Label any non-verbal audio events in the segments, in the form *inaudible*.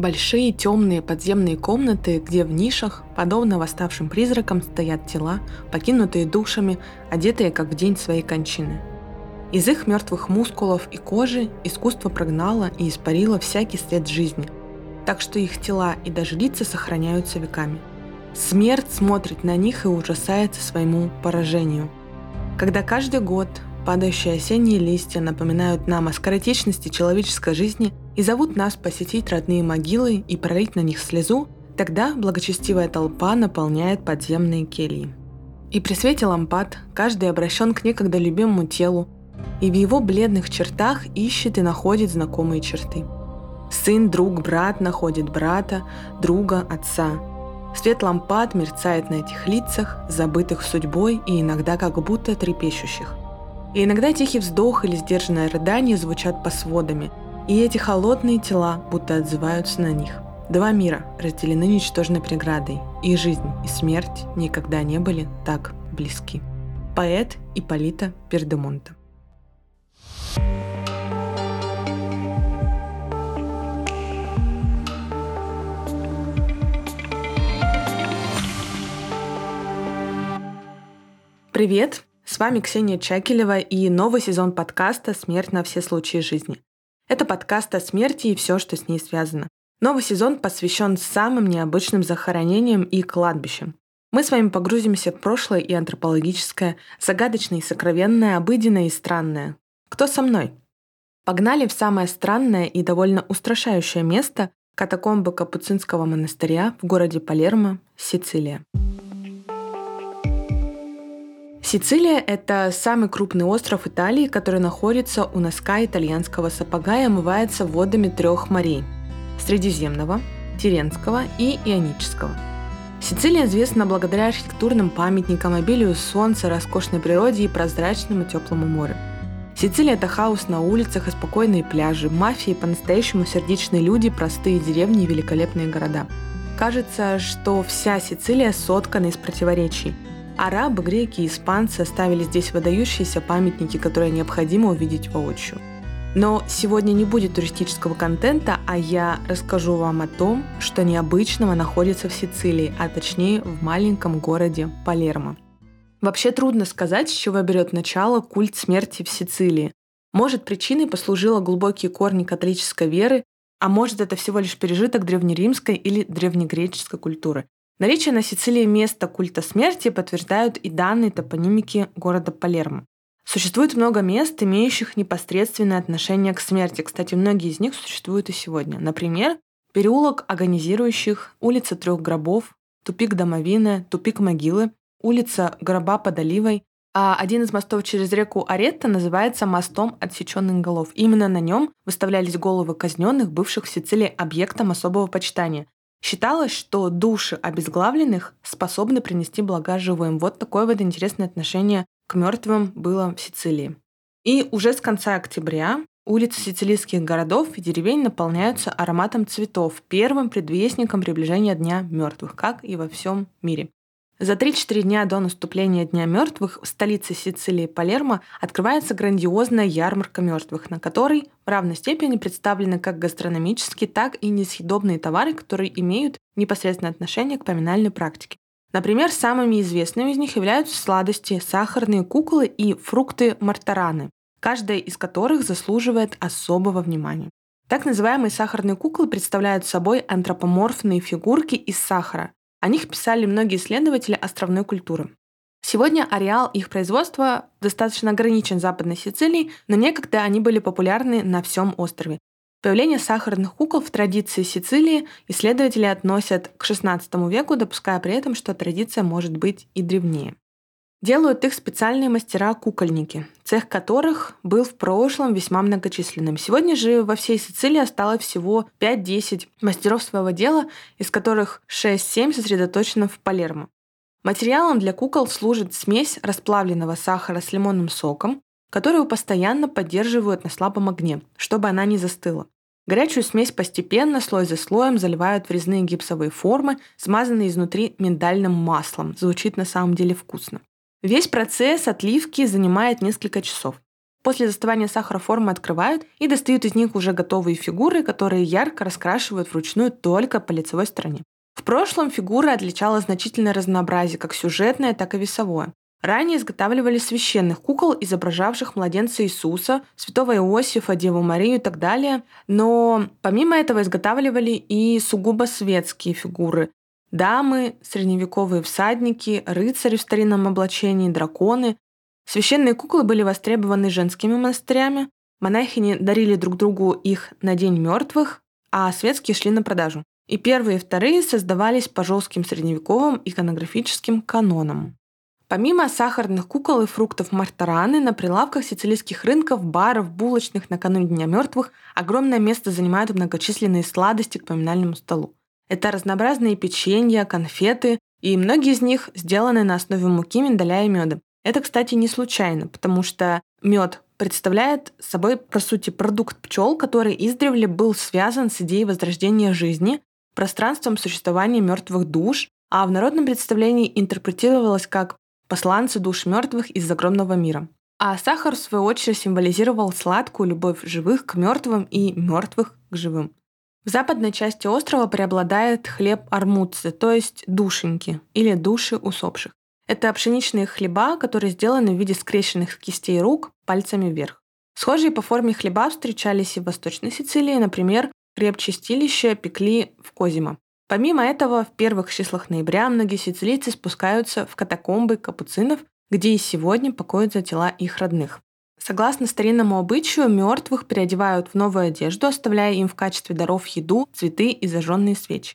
Большие темные подземные комнаты, где в нишах, подобно восставшим призракам, стоят тела, покинутые душами, одетые как в день своей кончины. Из их мертвых мускулов и кожи искусство прогнало и испарило всякий след жизни, так что их тела и даже лица сохраняются веками. Смерть смотрит на них и ужасается своему поражению. Когда каждый год падающие осенние листья напоминают нам о скоротечности человеческой жизни и зовут нас посетить родные могилы и пролить на них слезу, тогда благочестивая толпа наполняет подземные кельи. И при свете лампад каждый обращен к некогда любимому телу, и в его бледных чертах ищет и находит знакомые черты. Сын, друг, брат находит брата, друга, отца. Свет лампад мерцает на этих лицах, забытых судьбой и иногда как будто трепещущих. И иногда тихий вздох или сдержанное рыдание звучат по сводами, и эти холодные тела будто отзываются на них. Два мира разделены ничтожной преградой, и жизнь, и смерть никогда не были так близки. Поэт Иполита Пердемонта. Привет! С вами Ксения Чакелева и новый сезон подкаста «Смерть на все случаи жизни». Это подкаст о смерти и все, что с ней связано. Новый сезон посвящен самым необычным захоронениям и кладбищам. Мы с вами погрузимся в прошлое и антропологическое, загадочное и сокровенное, обыденное и странное. Кто со мной? Погнали в самое странное и довольно устрашающее место катакомбы Капуцинского монастыря в городе Палермо, Сицилия. Сицилия – это самый крупный остров Италии, который находится у носка итальянского сапога и омывается водами трех морей – Средиземного, Тиренского и Ионического. Сицилия известна благодаря архитектурным памятникам, обилию солнца, роскошной природе и прозрачному теплому морю. Сицилия – это хаос на улицах и спокойные пляжи, мафии, по-настоящему сердечные люди, простые деревни и великолепные города. Кажется, что вся Сицилия соткана из противоречий – Арабы, греки и испанцы оставили здесь выдающиеся памятники, которые необходимо увидеть воочию. Но сегодня не будет туристического контента, а я расскажу вам о том, что необычного находится в Сицилии, а точнее в маленьком городе Палермо. Вообще трудно сказать, с чего берет начало культ смерти в Сицилии. Может, причиной послужило глубокие корни католической веры, а может, это всего лишь пережиток древнеримской или древнегреческой культуры. Наличие на Сицилии места культа смерти подтверждают и данные топонимики города Палермо. Существует много мест, имеющих непосредственное отношение к смерти. Кстати, многие из них существуют и сегодня. Например, переулок агонизирующих, улица трех гробов, тупик домовины, тупик могилы, улица гроба под оливой. А один из мостов через реку Аретта называется мостом отсеченных голов. Именно на нем выставлялись головы казненных, бывших в Сицилии объектом особого почитания. Считалось, что души обезглавленных способны принести блага живым. Вот такое вот интересное отношение к мертвым было в Сицилии. И уже с конца октября улицы сицилийских городов и деревень наполняются ароматом цветов, первым предвестником приближения Дня мертвых, как и во всем мире. За 3-4 дня до наступления Дня мертвых в столице Сицилии Палермо открывается грандиозная ярмарка мертвых, на которой в равной степени представлены как гастрономические, так и несъедобные товары, которые имеют непосредственное отношение к поминальной практике. Например, самыми известными из них являются сладости, сахарные куклы и фрукты мартараны, каждая из которых заслуживает особого внимания. Так называемые сахарные куклы представляют собой антропоморфные фигурки из сахара, о них писали многие исследователи островной культуры. Сегодня ареал их производства достаточно ограничен Западной Сицилией, но некогда они были популярны на всем острове. Появление сахарных кукол в традиции Сицилии исследователи относят к XVI веку, допуская при этом, что традиция может быть и древнее. Делают их специальные мастера-кукольники, цех которых был в прошлом весьма многочисленным. Сегодня же во всей Сицилии осталось всего 5-10 мастеров своего дела, из которых 6-7 сосредоточено в Палермо. Материалом для кукол служит смесь расплавленного сахара с лимонным соком, которую постоянно поддерживают на слабом огне, чтобы она не застыла. Горячую смесь постепенно, слой за слоем, заливают в резные гипсовые формы, смазанные изнутри миндальным маслом. Звучит на самом деле вкусно. Весь процесс отливки занимает несколько часов. После застывания сахара формы открывают и достают из них уже готовые фигуры, которые ярко раскрашивают вручную только по лицевой стороне. В прошлом фигура отличала значительное разнообразие как сюжетное, так и весовое. Ранее изготавливали священных кукол, изображавших младенца Иисуса, святого Иосифа, Деву Марию и так далее. Но помимо этого изготавливали и сугубо светские фигуры. Дамы, средневековые всадники, рыцари в старинном облачении, драконы. Священные куклы были востребованы женскими монастырями. Монахини дарили друг другу их на День мертвых, а светские шли на продажу. И первые и вторые создавались по жестким средневековым иконографическим канонам. Помимо сахарных кукол и фруктов мартараны, на прилавках сицилийских рынков, баров, булочных накануне Дня мертвых огромное место занимают многочисленные сладости к поминальному столу. Это разнообразные печенья, конфеты, и многие из них сделаны на основе муки, миндаля и меда. Это, кстати, не случайно, потому что мед представляет собой, по сути, продукт пчел, который издревле был связан с идеей возрождения жизни, пространством существования мертвых душ, а в народном представлении интерпретировалось как посланцы душ мертвых из огромного мира. А сахар, в свою очередь, символизировал сладкую любовь живых к мертвым и мертвых к живым. В западной части острова преобладает хлеб армудцы, то есть душеньки или души усопших. Это пшеничные хлеба, которые сделаны в виде скрещенных кистей рук пальцами вверх. Схожие по форме хлеба встречались и в Восточной Сицилии, например, хлеб чистилища пекли в Козимо. Помимо этого, в первых числах ноября многие сицилийцы спускаются в катакомбы капуцинов, где и сегодня покоятся тела их родных. Согласно старинному обычаю, мертвых переодевают в новую одежду, оставляя им в качестве даров еду, цветы и зажженные свечи.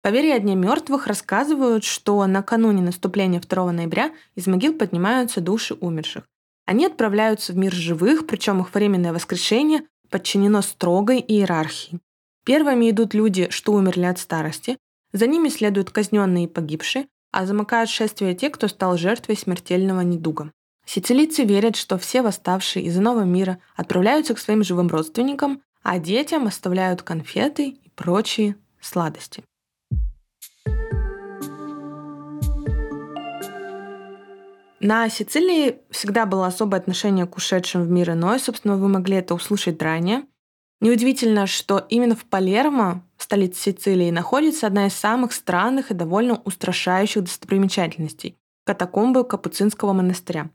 Поверья Дня мертвых рассказывают, что накануне наступления 2 ноября из могил поднимаются души умерших. Они отправляются в мир живых, причем их временное воскрешение подчинено строгой иерархии. Первыми идут люди, что умерли от старости, за ними следуют казненные и погибшие, а замыкают шествие те, кто стал жертвой смертельного недуга. Сицилийцы верят, что все восставшие из иного мира отправляются к своим живым родственникам, а детям оставляют конфеты и прочие сладости. На Сицилии всегда было особое отношение к ушедшим в мир иной, собственно, вы могли это услышать ранее. Неудивительно, что именно в Палермо, столице Сицилии, находится одна из самых странных и довольно устрашающих достопримечательностей – катакомбы Капуцинского монастыря.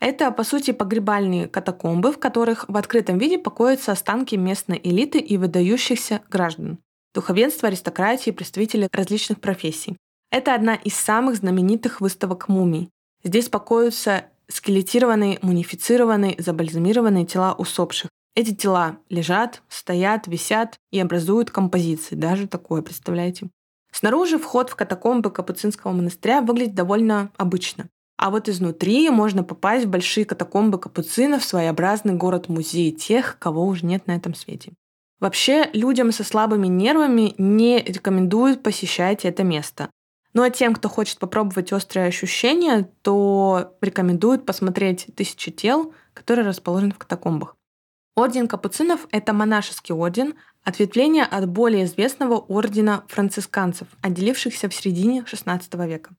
Это, по сути, погребальные катакомбы, в которых в открытом виде покоятся останки местной элиты и выдающихся граждан, духовенства, аристократии представители различных профессий. Это одна из самых знаменитых выставок мумий. Здесь покоятся скелетированные, мунифицированные, забальзамированные тела усопших, эти тела лежат, стоят, висят и образуют композиции. Даже такое, представляете? Снаружи вход в катакомбы Капуцинского монастыря выглядит довольно обычно. А вот изнутри можно попасть в большие катакомбы капуцинов, своеобразный город-музей тех, кого уже нет на этом свете. Вообще, людям со слабыми нервами не рекомендуют посещать это место. Ну а тем, кто хочет попробовать острые ощущения, то рекомендуют посмотреть «Тысячи тел», который расположен в катакомбах. Орден капуцинов – это монашеский орден, ответвление от более известного ордена францисканцев, отделившихся в середине XVI века.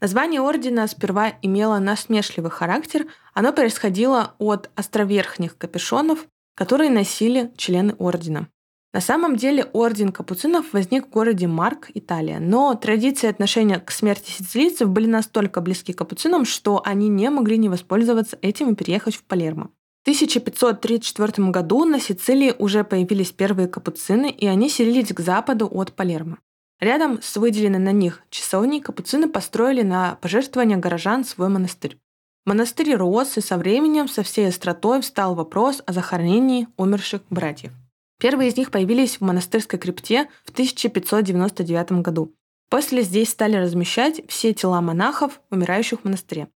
Название ордена сперва имело насмешливый характер, оно происходило от островерхних капюшонов, которые носили члены ордена. На самом деле орден капуцинов возник в городе Марк, Италия, но традиции отношения к смерти сицилийцев были настолько близки к капуцинам, что они не могли не воспользоваться этим и переехать в Палермо. 1534 году на Сицилии уже появились первые капуцины, и они селились к западу от Палермо. Рядом с выделенной на них часовней капуцины построили на пожертвования горожан свой монастырь. Монастырь рос, и со временем со всей остротой встал вопрос о захоронении умерших братьев. Первые из них появились в монастырской крипте в 1599 году. После здесь стали размещать все тела монахов, умирающих в монастыре.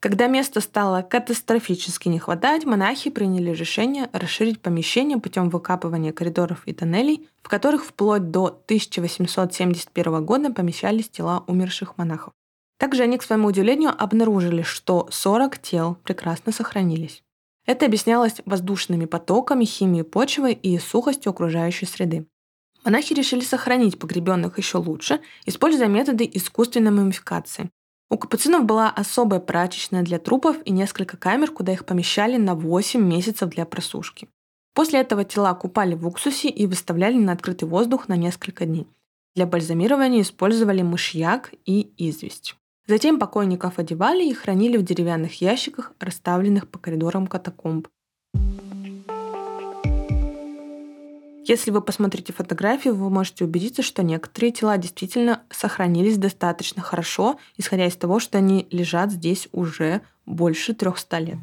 Когда места стало катастрофически не хватать, монахи приняли решение расширить помещение путем выкапывания коридоров и тоннелей, в которых вплоть до 1871 года помещались тела умерших монахов. Также они, к своему удивлению, обнаружили, что 40 тел прекрасно сохранились. Это объяснялось воздушными потоками, химией почвы и сухостью окружающей среды. Монахи решили сохранить погребенных еще лучше, используя методы искусственной мумификации. У капуцинов была особая прачечная для трупов и несколько камер, куда их помещали на 8 месяцев для просушки. После этого тела купали в уксусе и выставляли на открытый воздух на несколько дней. Для бальзамирования использовали мышьяк и известь. Затем покойников одевали и хранили в деревянных ящиках, расставленных по коридорам катакомб. Если вы посмотрите фотографию, вы можете убедиться, что некоторые тела действительно сохранились достаточно хорошо, исходя из того, что они лежат здесь уже больше 300 лет.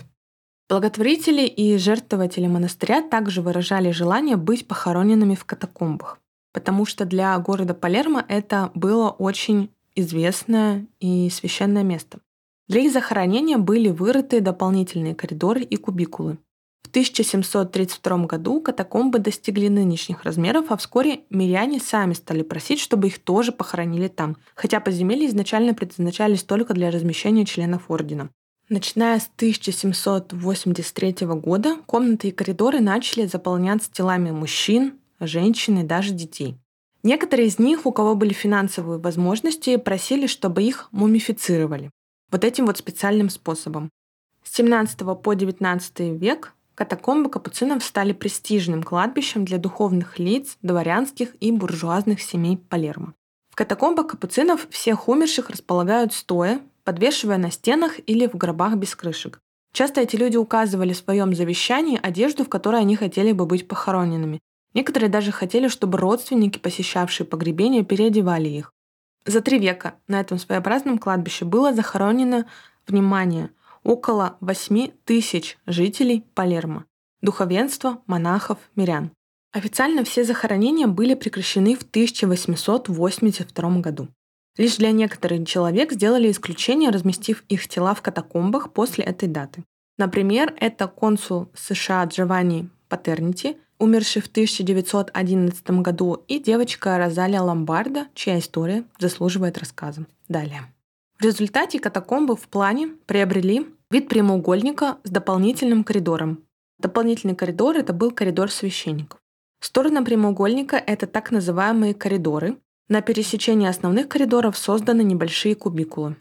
Благотворители и жертвователи монастыря также выражали желание быть похороненными в катакомбах, потому что для города Палермо это было очень известное и священное место. Для их захоронения были вырыты дополнительные коридоры и кубикулы. В 1732 году катакомбы достигли нынешних размеров, а вскоре миряне сами стали просить, чтобы их тоже похоронили там, хотя подземелья изначально предназначались только для размещения членов ордена. Начиная с 1783 года комнаты и коридоры начали заполняться телами мужчин, женщин и даже детей. Некоторые из них, у кого были финансовые возможности, просили, чтобы их мумифицировали. Вот этим вот специальным способом. С 17 по 19 век Катакомбы капуцинов стали престижным кладбищем для духовных лиц, дворянских и буржуазных семей Палермо. В катакомбах капуцинов всех умерших располагают стоя, подвешивая на стенах или в гробах без крышек. Часто эти люди указывали в своем завещании одежду, в которой они хотели бы быть похороненными. Некоторые даже хотели, чтобы родственники, посещавшие погребение, переодевали их. За три века на этом своеобразном кладбище было захоронено, внимание, около 8 тысяч жителей Палермо, духовенства, монахов, мирян. Официально все захоронения были прекращены в 1882 году. Лишь для некоторых человек сделали исключение, разместив их тела в катакомбах после этой даты. Например, это консул США Джованни Патернити, умерший в 1911 году, и девочка Розалия Ломбарда, чья история заслуживает рассказа. Далее. В результате катакомбы в плане приобрели Вид прямоугольника с дополнительным коридором. Дополнительный коридор – это был коридор священников. Сторона прямоугольника – это так называемые коридоры. На пересечении основных коридоров созданы небольшие кубикулы.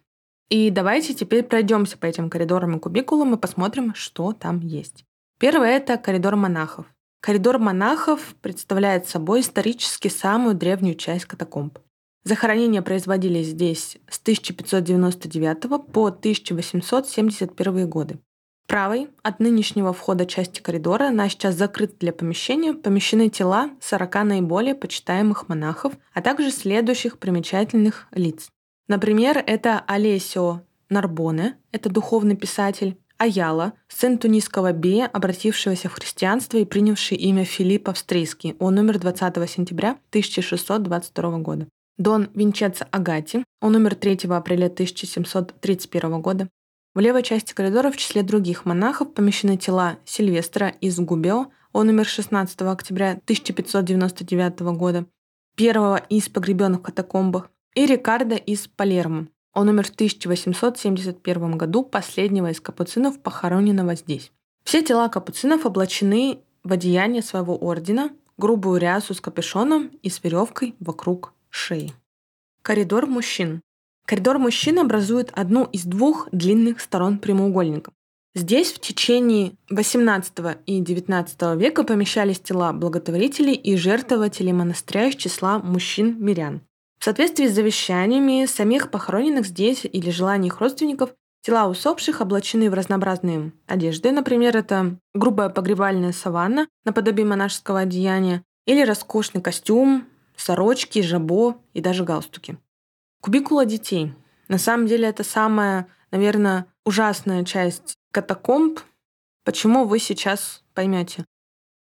И давайте теперь пройдемся по этим коридорам и кубикулам и посмотрим, что там есть. Первое – это коридор монахов. Коридор монахов представляет собой исторически самую древнюю часть катакомб. Захоронения производились здесь с 1599 по 1871 годы. Правой от нынешнего входа части коридора, она сейчас закрыта для помещения, помещены тела 40 наиболее почитаемых монахов, а также следующих примечательных лиц. Например, это Олесио Нарбоне, это духовный писатель, Аяла, сын тунисского бея, обратившегося в христианство и принявший имя Филипп Австрийский. Он умер 20 сентября 1622 года. Дон Винченцо Агати. Он умер 3 апреля 1731 года. В левой части коридора в числе других монахов помещены тела Сильвестра из Губео. Он умер 16 октября 1599 года. Первого из погребенных в катакомбах. И Рикардо из Палермо. Он умер в 1871 году, последнего из капуцинов, похороненного здесь. Все тела капуцинов облачены в одеяние своего ордена, грубую рясу с капюшоном и с веревкой вокруг шеи. Коридор мужчин. Коридор мужчин образует одну из двух длинных сторон прямоугольника. Здесь в течение XVIII и XIX века помещались тела благотворителей и жертвователей монастыря из числа мужчин-мирян. В соответствии с завещаниями самих похороненных здесь или желаний их родственников, тела усопших облачены в разнообразные одежды. Например, это грубая погребальная саванна наподобие монашеского одеяния или роскошный костюм, сорочки, жабо и даже галстуки. Кубикула детей. На самом деле это самая, наверное, ужасная часть катакомб. Почему вы сейчас поймете?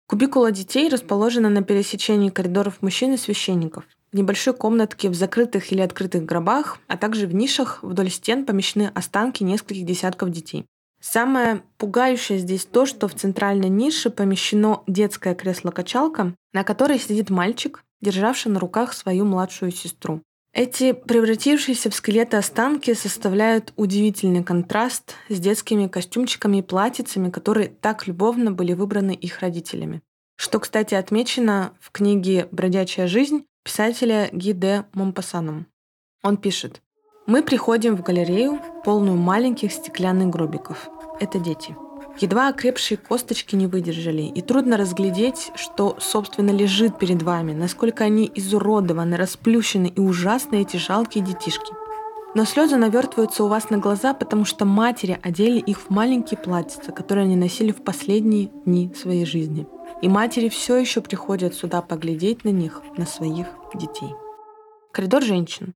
Кубикула детей расположена на пересечении коридоров мужчин и священников. В небольшой комнатке в закрытых или открытых гробах, а также в нишах вдоль стен помещены останки нескольких десятков детей. Самое пугающее здесь то, что в центральной нише помещено детское кресло-качалка, на которой сидит мальчик, державший на руках свою младшую сестру. Эти превратившиеся в скелеты останки составляют удивительный контраст с детскими костюмчиками и платьицами, которые так любовно были выбраны их родителями. Что, кстати, отмечено в книге «Бродячая жизнь» писателя Ги де Момпасаном. Он пишет, Мы приходим в галерею, полную маленьких стеклянных гробиков. Это дети. Едва окрепшие косточки не выдержали, и трудно разглядеть, что, собственно, лежит перед вами, насколько они изуродованы, расплющены и ужасны эти жалкие детишки. Но слезы навертываются у вас на глаза, потому что матери одели их в маленькие платьица, которые они носили в последние дни своей жизни. И матери все еще приходят сюда поглядеть на них, на своих детей. Коридор женщин.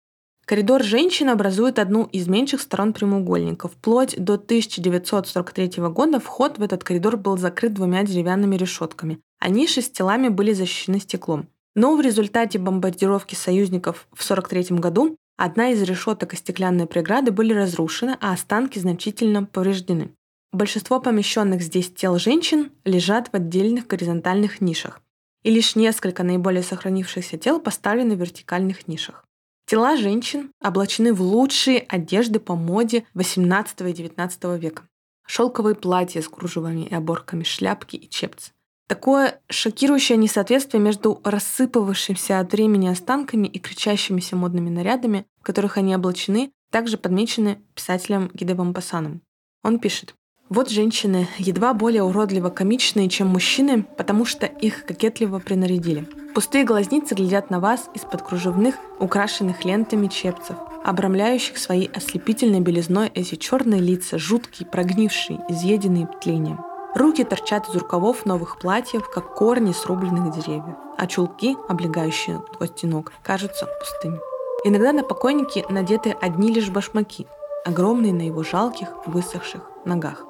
Коридор женщин образует одну из меньших сторон прямоугольника. Вплоть до 1943 года вход в этот коридор был закрыт двумя деревянными решетками, а ниши с телами были защищены стеклом. Но в результате бомбардировки союзников в 1943 году одна из решеток и стеклянные преграды были разрушены, а останки значительно повреждены. Большинство помещенных здесь тел женщин лежат в отдельных горизонтальных нишах, и лишь несколько наиболее сохранившихся тел поставлены в вертикальных нишах. Тела женщин облачены в лучшие одежды по моде XVIII и XIX века. Шелковые платья с кружевами и оборками, шляпки и чепцы. Такое шокирующее несоответствие между рассыпавшимся от времени останками и кричащимися модными нарядами, в которых они облачены, также подмечены писателем Гидевом Басаном. Он пишет, вот женщины едва более уродливо комичные, чем мужчины, потому что их кокетливо принарядили. Пустые глазницы глядят на вас из-под кружевных, украшенных лентами чепцев, обрамляющих своей ослепительной белизной эти черные лица, жуткие, прогнившие, изъеденные тлением. Руки торчат из рукавов новых платьев, как корни срубленных деревьев, а чулки, облегающие кости ног, кажутся пустыми. Иногда на покойнике надеты одни лишь башмаки, огромные на его жалких, высохших ногах.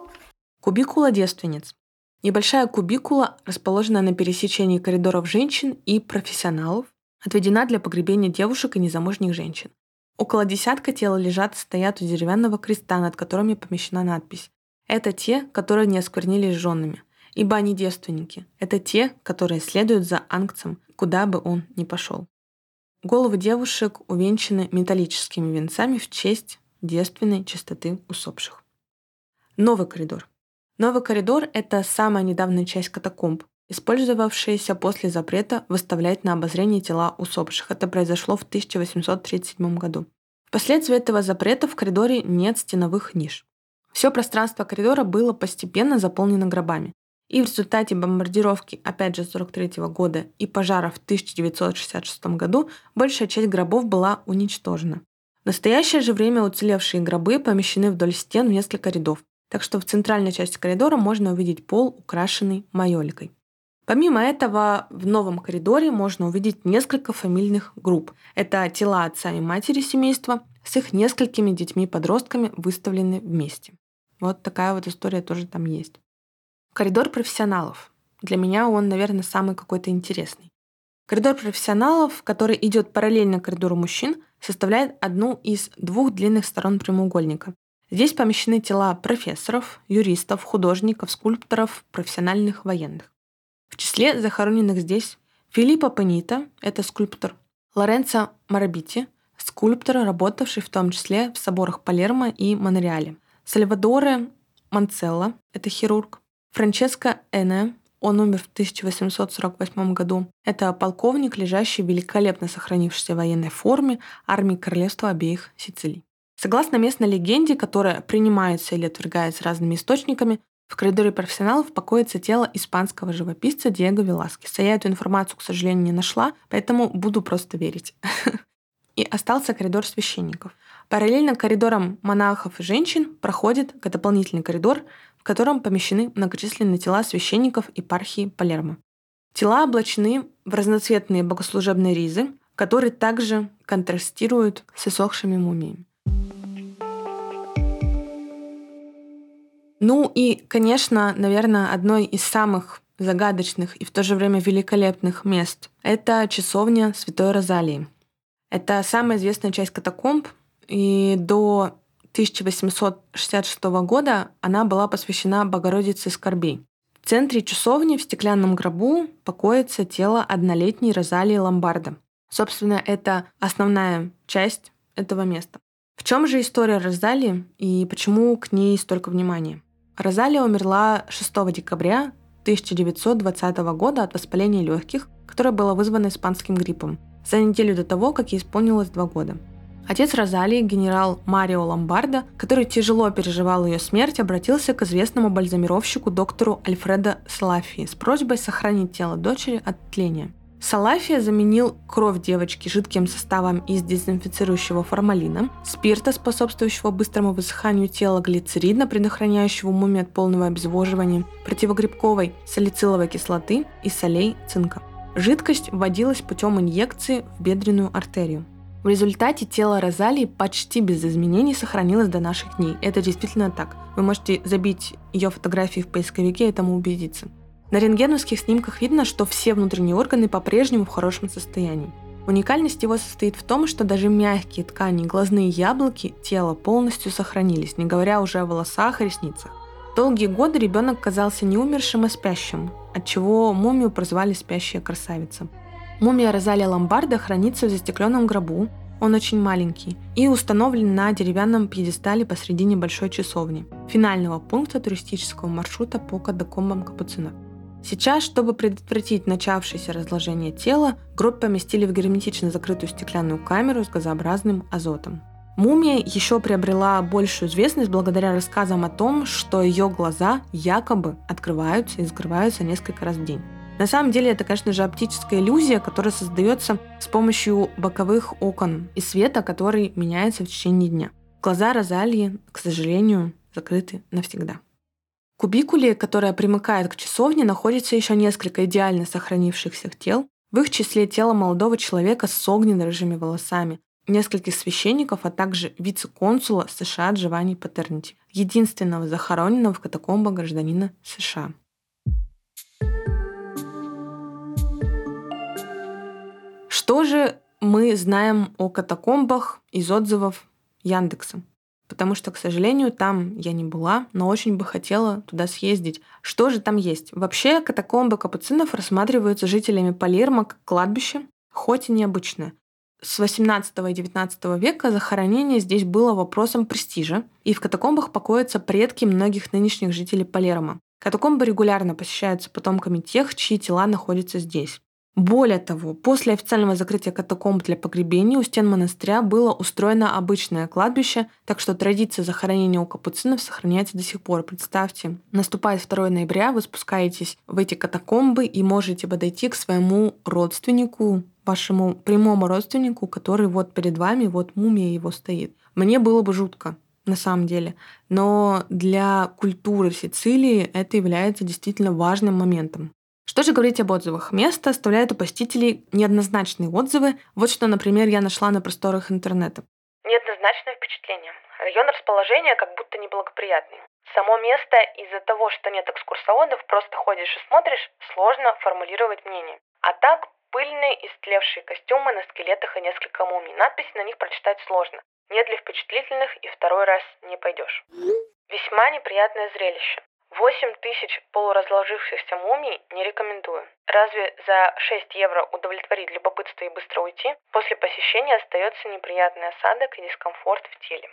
Кубикула девственниц. Небольшая кубикула, расположенная на пересечении коридоров женщин и профессионалов, отведена для погребения девушек и незамужних женщин. Около десятка тел лежат стоят у деревянного креста, над которыми помещена надпись. Это те, которые не осквернились женами, ибо они девственники. Это те, которые следуют за ангцем, куда бы он ни пошел. Головы девушек увенчаны металлическими венцами в честь девственной чистоты усопших. Новый коридор – Новый коридор – это самая недавняя часть катакомб, использовавшаяся после запрета выставлять на обозрение тела усопших. Это произошло в 1837 году. Впоследствии этого запрета в коридоре нет стеновых ниш. Все пространство коридора было постепенно заполнено гробами. И в результате бомбардировки, опять же, 43 года и пожара в 1966 году большая часть гробов была уничтожена. В настоящее же время уцелевшие гробы помещены вдоль стен в несколько рядов, так что в центральной части коридора можно увидеть пол, украшенный майоликой. Помимо этого, в новом коридоре можно увидеть несколько фамильных групп. Это тела отца и матери семейства с их несколькими детьми-подростками выставлены вместе. Вот такая вот история тоже там есть. Коридор профессионалов. Для меня он, наверное, самый какой-то интересный. Коридор профессионалов, который идет параллельно коридору мужчин, составляет одну из двух длинных сторон прямоугольника. Здесь помещены тела профессоров, юристов, художников, скульпторов, профессиональных военных. В числе захороненных здесь Филиппо Панита, это скульптор, Лоренцо Марабити, скульптор, работавший в том числе в соборах Палермо и Монреале, Сальвадоре Манцелло, это хирург, Франческо Эне, он умер в 1848 году. Это полковник, лежащий в великолепно сохранившейся военной форме армии королевства обеих Сицилий. Согласно местной легенде, которая принимается или отвергается разными источниками, в коридоре профессионалов покоится тело испанского живописца Диего Веласкеса. Я эту информацию, к сожалению, не нашла, поэтому буду просто верить. *laughs* И остался коридор священников. Параллельно коридорам монахов и женщин проходит дополнительный коридор, в котором помещены многочисленные тела священников епархии Палермо. Тела облачены в разноцветные богослужебные ризы, которые также контрастируют с иссохшими мумиями. Ну и, конечно, наверное, одной из самых загадочных и в то же время великолепных мест — это часовня Святой Розалии. Это самая известная часть катакомб, и до 1866 года она была посвящена Богородице Скорбей. В центре часовни в стеклянном гробу покоится тело однолетней Розалии Ломбарда. Собственно, это основная часть этого места. В чем же история Розалии и почему к ней столько внимания? Розалия умерла 6 декабря 1920 года от воспаления легких, которое было вызвано испанским гриппом, за неделю до того, как ей исполнилось два года. Отец Розалии, генерал Марио Ломбардо, который тяжело переживал ее смерть, обратился к известному бальзамировщику доктору Альфредо Салафии с просьбой сохранить тело дочери от тления. Салафия заменил кровь девочки жидким составом из дезинфицирующего формалина, спирта, способствующего быстрому высыханию тела, глицерина, предохраняющего мумию от полного обезвоживания, противогрибковой салициловой кислоты и солей цинка. Жидкость вводилась путем инъекции в бедренную артерию. В результате тело Розалии почти без изменений сохранилось до наших дней. Это действительно так. Вы можете забить ее фотографии в поисковике и этому убедиться. На рентгеновских снимках видно, что все внутренние органы по-прежнему в хорошем состоянии. Уникальность его состоит в том, что даже мягкие ткани глазные яблоки тела полностью сохранились, не говоря уже о волосах и ресницах. Долгие годы ребенок казался не умершим, а спящим, отчего мумию прозвали «спящая красавица». Мумия Розалия Ломбарда хранится в застекленном гробу, он очень маленький, и установлен на деревянном пьедестале посредине большой часовни, финального пункта туристического маршрута по катакомбам капуцинов. Сейчас, чтобы предотвратить начавшееся разложение тела, гроб поместили в герметично закрытую стеклянную камеру с газообразным азотом. Мумия еще приобрела большую известность благодаря рассказам о том, что ее глаза якобы открываются и закрываются несколько раз в день. На самом деле это, конечно же, оптическая иллюзия, которая создается с помощью боковых окон и света, который меняется в течение дня. Глаза Розалии, к сожалению, закрыты навсегда. Кубикуле, которая примыкает к часовне, находится еще несколько идеально сохранившихся тел, в их числе тело молодого человека с огненно-рыжими волосами, нескольких священников, а также вице-консула США Джованни Патернити, единственного захороненного в катакомбах гражданина США. Что же мы знаем о катакомбах из отзывов Яндекса? Потому что, к сожалению, там я не была, но очень бы хотела туда съездить. Что же там есть? Вообще, катакомбы капуцинов рассматриваются жителями Палермо как кладбище, хоть и необычное. С 18 и 19 века захоронение здесь было вопросом престижа, и в катакомбах покоятся предки многих нынешних жителей Палермо. Катакомбы регулярно посещаются потомками тех, чьи тела находятся здесь. Более того, после официального закрытия катакомб для погребений у стен монастыря было устроено обычное кладбище, так что традиция захоронения у капуцинов сохраняется до сих пор. Представьте, наступает 2 ноября, вы спускаетесь в эти катакомбы и можете подойти к своему родственнику, вашему прямому родственнику, который вот перед вами, вот мумия его стоит. Мне было бы жутко, на самом деле. Но для культуры Сицилии это является действительно важным моментом. Что же говорить об отзывах? Место оставляет у посетителей неоднозначные отзывы. Вот что, например, я нашла на просторах интернета. Неоднозначное впечатление. Район расположения как будто неблагоприятный. Само место из-за того, что нет экскурсоводов, просто ходишь и смотришь, сложно формулировать мнение. А так, пыльные истлевшие костюмы на скелетах и несколько мумий. Надписи на них прочитать сложно. Нет для впечатлительных и второй раз не пойдешь. Весьма неприятное зрелище. 8 тысяч полуразложившихся мумий не рекомендую. Разве за 6 евро удовлетворить любопытство и быстро уйти? После посещения остается неприятный осадок и дискомфорт в теле.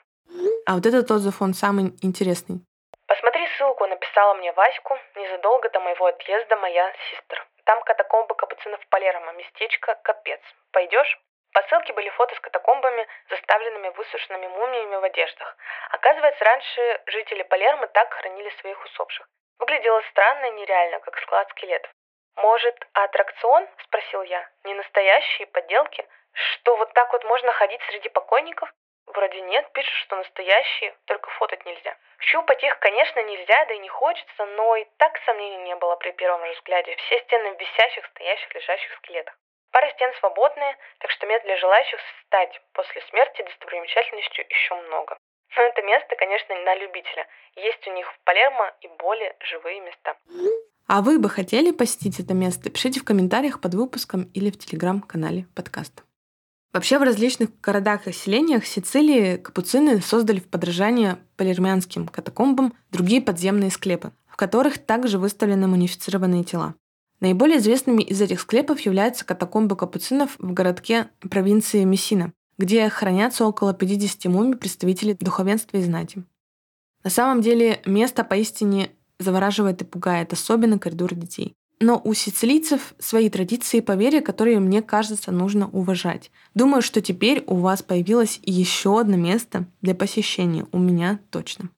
А вот этот отзыв, он самый интересный. Посмотри ссылку, написала мне Ваську незадолго до моего отъезда моя сестра. Там катакомбы капуцинов Палермо, местечко Капец. Пойдешь? По ссылке были фото с катакомбами, заставленными высушенными мумиями в одеждах. Оказывается, раньше жители Палермо так хранили своих усопших. Выглядело странно и нереально, как склад скелетов. «Может, аттракцион?» – спросил я. «Не настоящие подделки? Что, вот так вот можно ходить среди покойников?» Вроде нет, пишут, что настоящие, только фотать нельзя. Щупать их, конечно, нельзя, да и не хочется, но и так сомнений не было при первом же взгляде. Все стены в висящих, стоящих, лежащих скелетах. Пара стен свободные, так что мест для желающих стать после смерти достопримечательностью еще много. Но это место, конечно, на любителя. Есть у них в Палермо и более живые места. А вы бы хотели посетить это место? Пишите в комментариях под выпуском или в телеграм-канале подкаста. Вообще в различных городах и селениях Сицилии капуцины создали в подражание палермянским катакомбам другие подземные склепы, в которых также выставлены мумифицированные тела. Наиболее известными из этих склепов являются катакомбы капуцинов в городке провинции Мессина, где хранятся около 50 мумий представителей духовенства и знати. На самом деле место поистине завораживает и пугает, особенно коридоры детей. но у сицилийцев свои традиции и поверья, которые, мне кажется, нужно уважать. Думаю, что теперь у вас появилось еще одно место для посещения. У меня точно.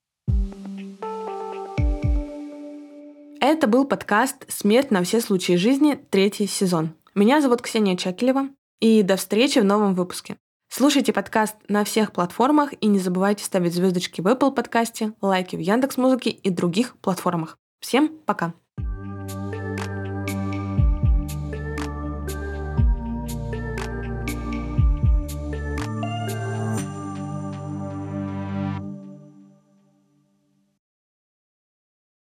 Это был подкаст «Смерть на все случаи жизни», третий сезон. Меня зовут Ксения Чакелева, и до встречи в новом выпуске. Слушайте подкаст на всех платформах и не забывайте ставить звездочки в Apple подкасте, лайки в Яндекс Музыке и других платформах. Всем пока!